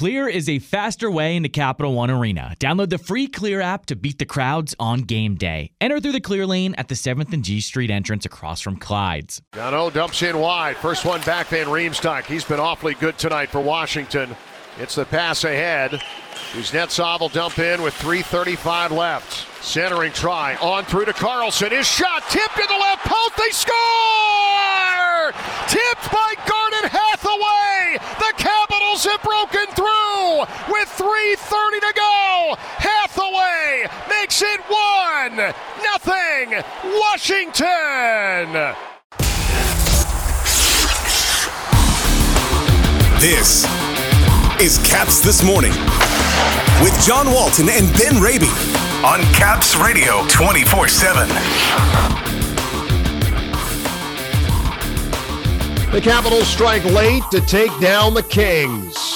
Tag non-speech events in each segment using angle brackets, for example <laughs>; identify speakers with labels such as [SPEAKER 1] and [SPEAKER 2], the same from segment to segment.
[SPEAKER 1] Clear is a faster way into Capital One Arena. Download the free Clear app to beat the crowds on game day. Enter through the Clear lane at the 7th and G Street entrance across from Clyde's.
[SPEAKER 2] Gano dumps in wide. First one back, Van Riemsdyk. He's been awfully good tonight for Washington. It's the pass ahead. Kuznetsov will dump in with 3.35 left. Centering try. On through to Carlson. His shot tipped to the left post. They score! Tipped by Garnet Hathaway. The Capitals have broken through with 3.30 to go. Hathaway makes it one nothing. Washington.
[SPEAKER 3] This is Caps This Morning with John Walton and Ben Raby on Caps Radio 24 7.
[SPEAKER 2] The Capitals strike late to take down the Kings.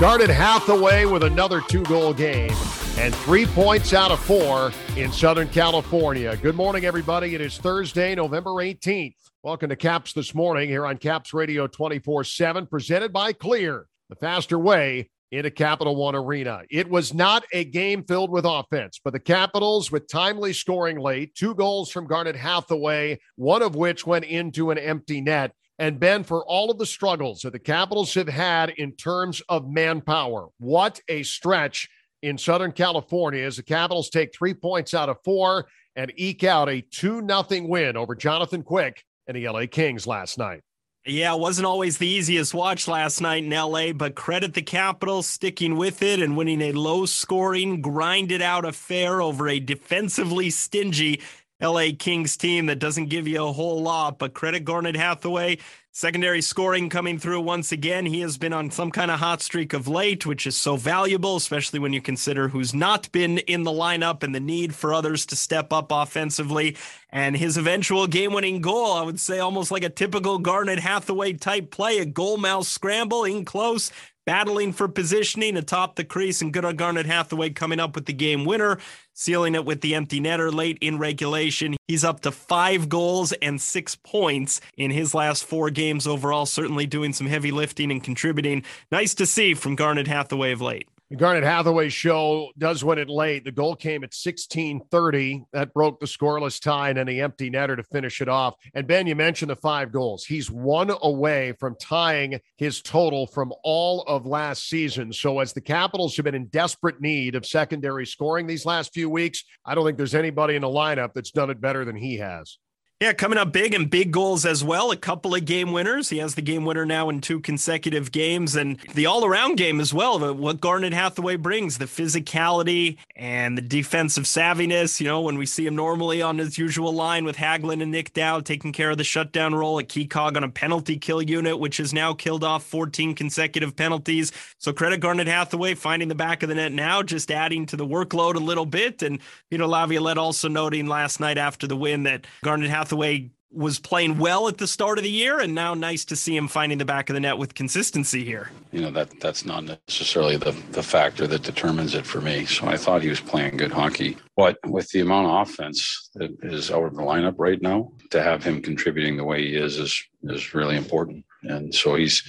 [SPEAKER 2] Garnet Hathaway with another two goal game and three points out of four in Southern California. Good morning, everybody. It is Thursday, November 18th. Welcome to Caps This Morning here on Caps Radio 24 7, presented by Clear, the faster way into Capital One Arena. It was not a game filled with offense, but the Capitals, with timely scoring late, two goals from Garnet Hathaway, one of which went into an empty net. And Ben, for all of the struggles that the Capitals have had in terms of manpower, what a stretch in Southern California as the Capitals take three points out of four and eke out a 2 0 win over Jonathan Quick and the LA Kings last night.
[SPEAKER 4] Yeah, it wasn't always the easiest watch last night in LA, but credit the Capitals sticking with it and winning a low scoring, grinded out affair over a defensively stingy LA Kings team that doesn't give you a whole lot. But credit Garnet Hathaway Secondary scoring coming through once again. He has been on some kind of hot streak of late, which is so valuable, especially when you consider who's not been in the lineup and the need for others to step up offensively. And his eventual game winning goal, I would say almost like a typical Garnet Hathaway type play, a goal mouth scramble in close, battling for positioning atop the crease, and good on Garnet Hathaway coming up with the game winner, sealing it with the empty netter late in regulation. He's up to five goals and six points in his last four games overall, certainly doing some heavy lifting and contributing. Nice to see from Garnet Hathaway of late.
[SPEAKER 2] Garnet Hathaway show does win it late. The goal came at 16:30. That broke the scoreless tie and then the empty netter to finish it off. And Ben, you mentioned the five goals. He's one away from tying his total from all of last season. So as the Capitals have been in desperate need of secondary scoring these last few weeks, I don't think there's anybody in the lineup that's done it better than he has.
[SPEAKER 4] Yeah, coming up big and big goals as well. A couple of game winners. He has the game winner now in two consecutive games and the all around game as well. What Garnet Hathaway brings the physicality and the defensive savviness. You know, when we see him normally on his usual line with Hagelin and Nick Dowd taking care of the shutdown role, a key cog on a penalty kill unit, which has now killed off 14 consecutive penalties. So credit Garnet Hathaway finding the back of the net now, just adding to the workload a little bit. And Peter Laviolette also noting last night after the win that Garnet Hathaway Hathaway was playing well at the start of the year, and now nice to see him finding the back of the net with consistency here.
[SPEAKER 5] You know that that's not necessarily the the factor that determines it for me. So I thought he was playing good hockey, but with the amount of offense that is out of the lineup right now, to have him contributing the way he is is is really important. And so he's,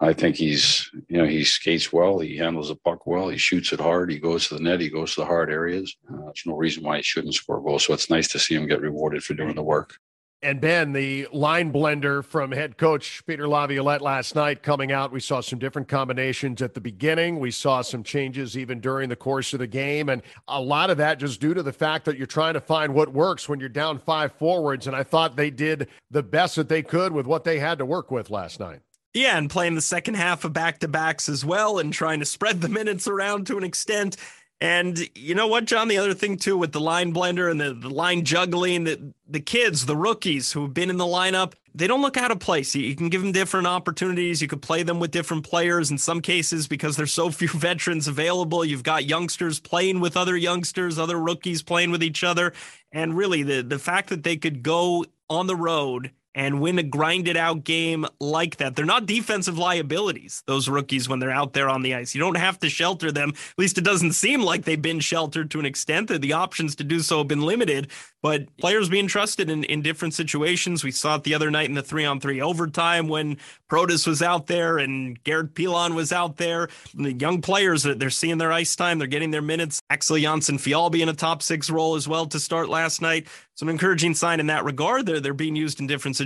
[SPEAKER 5] I think he's, you know, he skates well, he handles the puck well, he shoots it hard, he goes to the net, he goes to the hard areas. Uh, there's no reason why he shouldn't score goals. So it's nice to see him get rewarded for doing the work.
[SPEAKER 2] And Ben, the line blender from head coach Peter Laviolette last night coming out, we saw some different combinations at the beginning. We saw some changes even during the course of the game. And a lot of that just due to the fact that you're trying to find what works when you're down five forwards. And I thought they did the best that they could with what they had to work with last night.
[SPEAKER 4] Yeah, and playing the second half of back to backs as well and trying to spread the minutes around to an extent. And you know what, John? The other thing too with the line blender and the, the line juggling, the, the kids, the rookies who have been in the lineup, they don't look out of place. You can give them different opportunities. You could play them with different players. In some cases, because there's so <laughs> few veterans available, you've got youngsters playing with other youngsters, other rookies playing with each other. And really, the the fact that they could go on the road and win a grinded out game like that. They're not defensive liabilities, those rookies, when they're out there on the ice. You don't have to shelter them. At least it doesn't seem like they've been sheltered to an extent that the options to do so have been limited. But players being trusted in, in different situations. We saw it the other night in the three on three overtime when Protas was out there and Garrett Pilon was out there. The young players, that they're seeing their ice time, they're getting their minutes. Axel Jonsson Fjallby in a top six role as well to start last night. It's an encouraging sign in that regard. They're, they're being used in different situations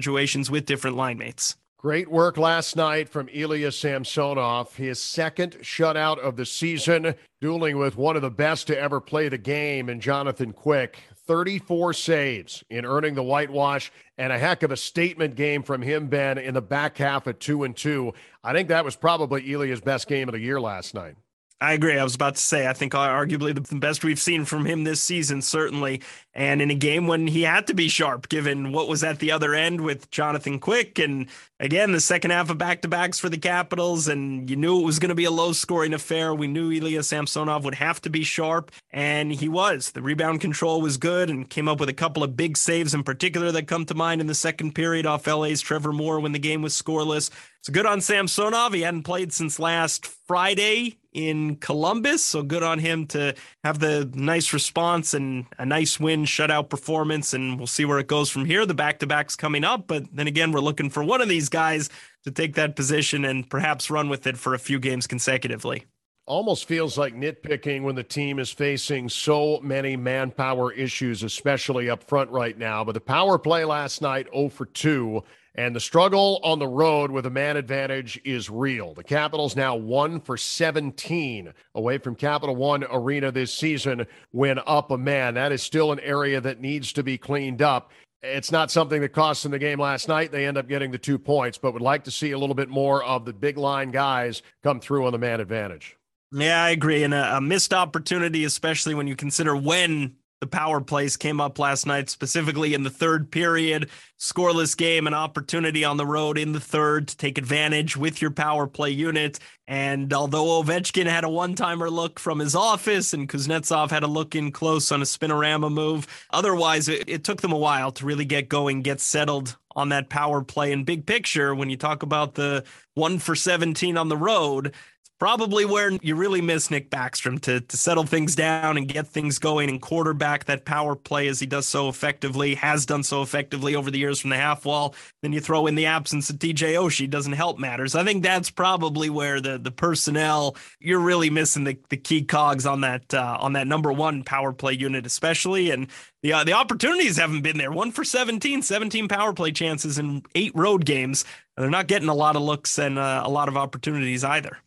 [SPEAKER 4] with different line mates.
[SPEAKER 2] Great work last night from Ilya Samsonov, his second shutout of the season, dueling with one of the best to ever play the game and Jonathan Quick. 34 saves in earning the whitewash and a heck of a statement game from him, Ben, in the back half at 2 and 2. I think that was probably Ilya's best game of the year last night.
[SPEAKER 4] I agree. I was about to say, I think arguably the best we've seen from him this season, certainly. And in a game when he had to be sharp, given what was at the other end with Jonathan Quick. And again, the second half of back to backs for the Capitals. And you knew it was going to be a low scoring affair. We knew Ilya Samsonov would have to be sharp. And he was. The rebound control was good and came up with a couple of big saves in particular that come to mind in the second period off LA's Trevor Moore when the game was scoreless. So good on Samsonov. He hadn't played since last Friday in Columbus. So good on him to have the nice response and a nice win shutout performance. And we'll see where it goes from here. The back to backs coming up. But then again, we're looking for one of these guys to take that position and perhaps run with it for a few games consecutively.
[SPEAKER 2] Almost feels like nitpicking when the team is facing so many manpower issues, especially up front right now. But the power play last night, 0 for 2. And the struggle on the road with a man advantage is real. The Capitals now one for 17 away from Capital One Arena this season when up a man. That is still an area that needs to be cleaned up. It's not something that cost them the game last night. They end up getting the two points, but would like to see a little bit more of the big line guys come through on the man advantage.
[SPEAKER 4] Yeah, I agree. And a, a missed opportunity, especially when you consider when the power plays came up last night, specifically in the third period. Scoreless game, an opportunity on the road in the third to take advantage with your power play unit. And although Ovechkin had a one timer look from his office and Kuznetsov had a look in close on a spinorama move, otherwise, it, it took them a while to really get going, get settled on that power play. And big picture, when you talk about the one for 17 on the road, probably where you really miss Nick Backstrom to, to settle things down and get things going and quarterback that power play as he does so effectively, has done so effectively over the years from the half wall. Then you throw in the absence of TJ Oshie doesn't help matters. I think that's probably where the the personnel you're really missing the, the key cogs on that uh, on that number one power play unit, especially and the uh, the opportunities haven't been there. One for 17, 17 power play chances in eight road games. They're not getting a lot of looks and uh, a lot of opportunities either.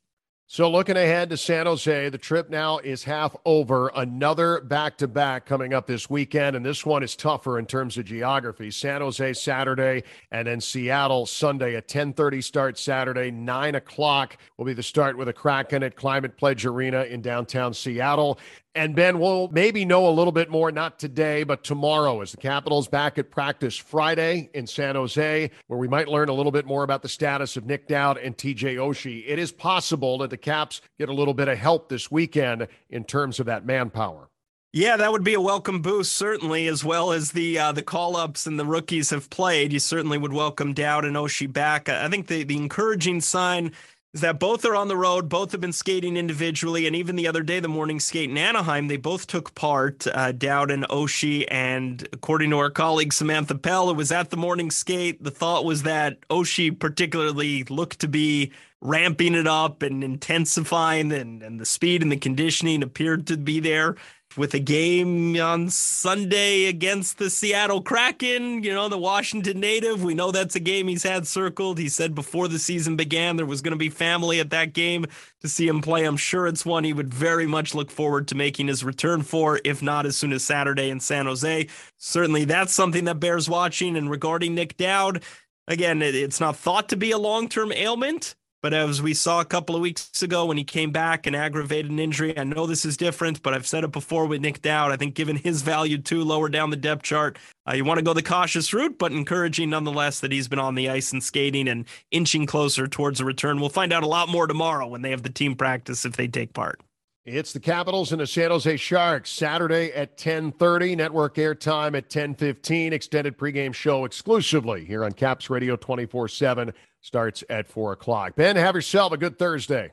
[SPEAKER 2] So, looking ahead to San Jose, the trip now is half over. Another back to back coming up this weekend, and this one is tougher in terms of geography. San Jose Saturday, and then Seattle Sunday. A 10:30 start Saturday, nine o'clock will be the start with a Kraken at Climate Pledge Arena in downtown Seattle. And Ben, we'll maybe know a little bit more, not today, but tomorrow as the Capitals back at practice Friday in San Jose, where we might learn a little bit more about the status of Nick Dowd and TJ Oshie. It is possible that the Caps get a little bit of help this weekend in terms of that manpower.
[SPEAKER 4] Yeah, that would be a welcome boost, certainly, as well as the uh, the call ups and the rookies have played. You certainly would welcome Dowd and Oshie back. I think the, the encouraging sign is that both are on the road. Both have been skating individually. And even the other day, the morning skate in Anaheim, they both took part, uh, Dowd and Oshie. And according to our colleague Samantha Pell, who was at the morning skate, the thought was that Oshie particularly looked to be ramping it up and intensifying, and, and the speed and the conditioning appeared to be there with a game on Sunday against the Seattle Kraken, you know, the Washington native. We know that's a game he's had circled. He said before the season began there was going to be family at that game to see him play. I'm sure it's one he would very much look forward to making his return for, if not as soon as Saturday in San Jose. Certainly that's something that bears watching. And regarding Nick Dowd, again, it's not thought to be a long term ailment. But as we saw a couple of weeks ago when he came back and aggravated an injury, I know this is different, but I've said it before with Nick Dowd. I think given his value too lower down the depth chart, uh, you want to go the cautious route, but encouraging nonetheless that he's been on the ice and skating and inching closer towards a return. We'll find out a lot more tomorrow when they have the team practice if they take part.
[SPEAKER 2] It's the Capitals and the San Jose Sharks Saturday at 10:30. Network airtime at 10:15. Extended pregame show exclusively here on Caps Radio 24/7 starts at four o'clock. Ben, have yourself a good Thursday.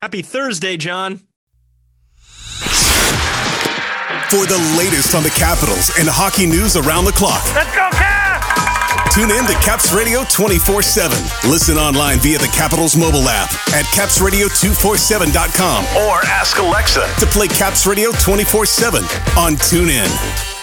[SPEAKER 4] Happy Thursday, John.
[SPEAKER 3] For the latest on the Capitals and hockey news around the clock.
[SPEAKER 6] Let's go, Caps!
[SPEAKER 3] Tune in to Caps Radio 24 7. Listen online via the Capitals mobile app at capsradio247.com
[SPEAKER 6] Or ask Alexa.
[SPEAKER 3] to play Caps Radio 24 7 on TuneIn.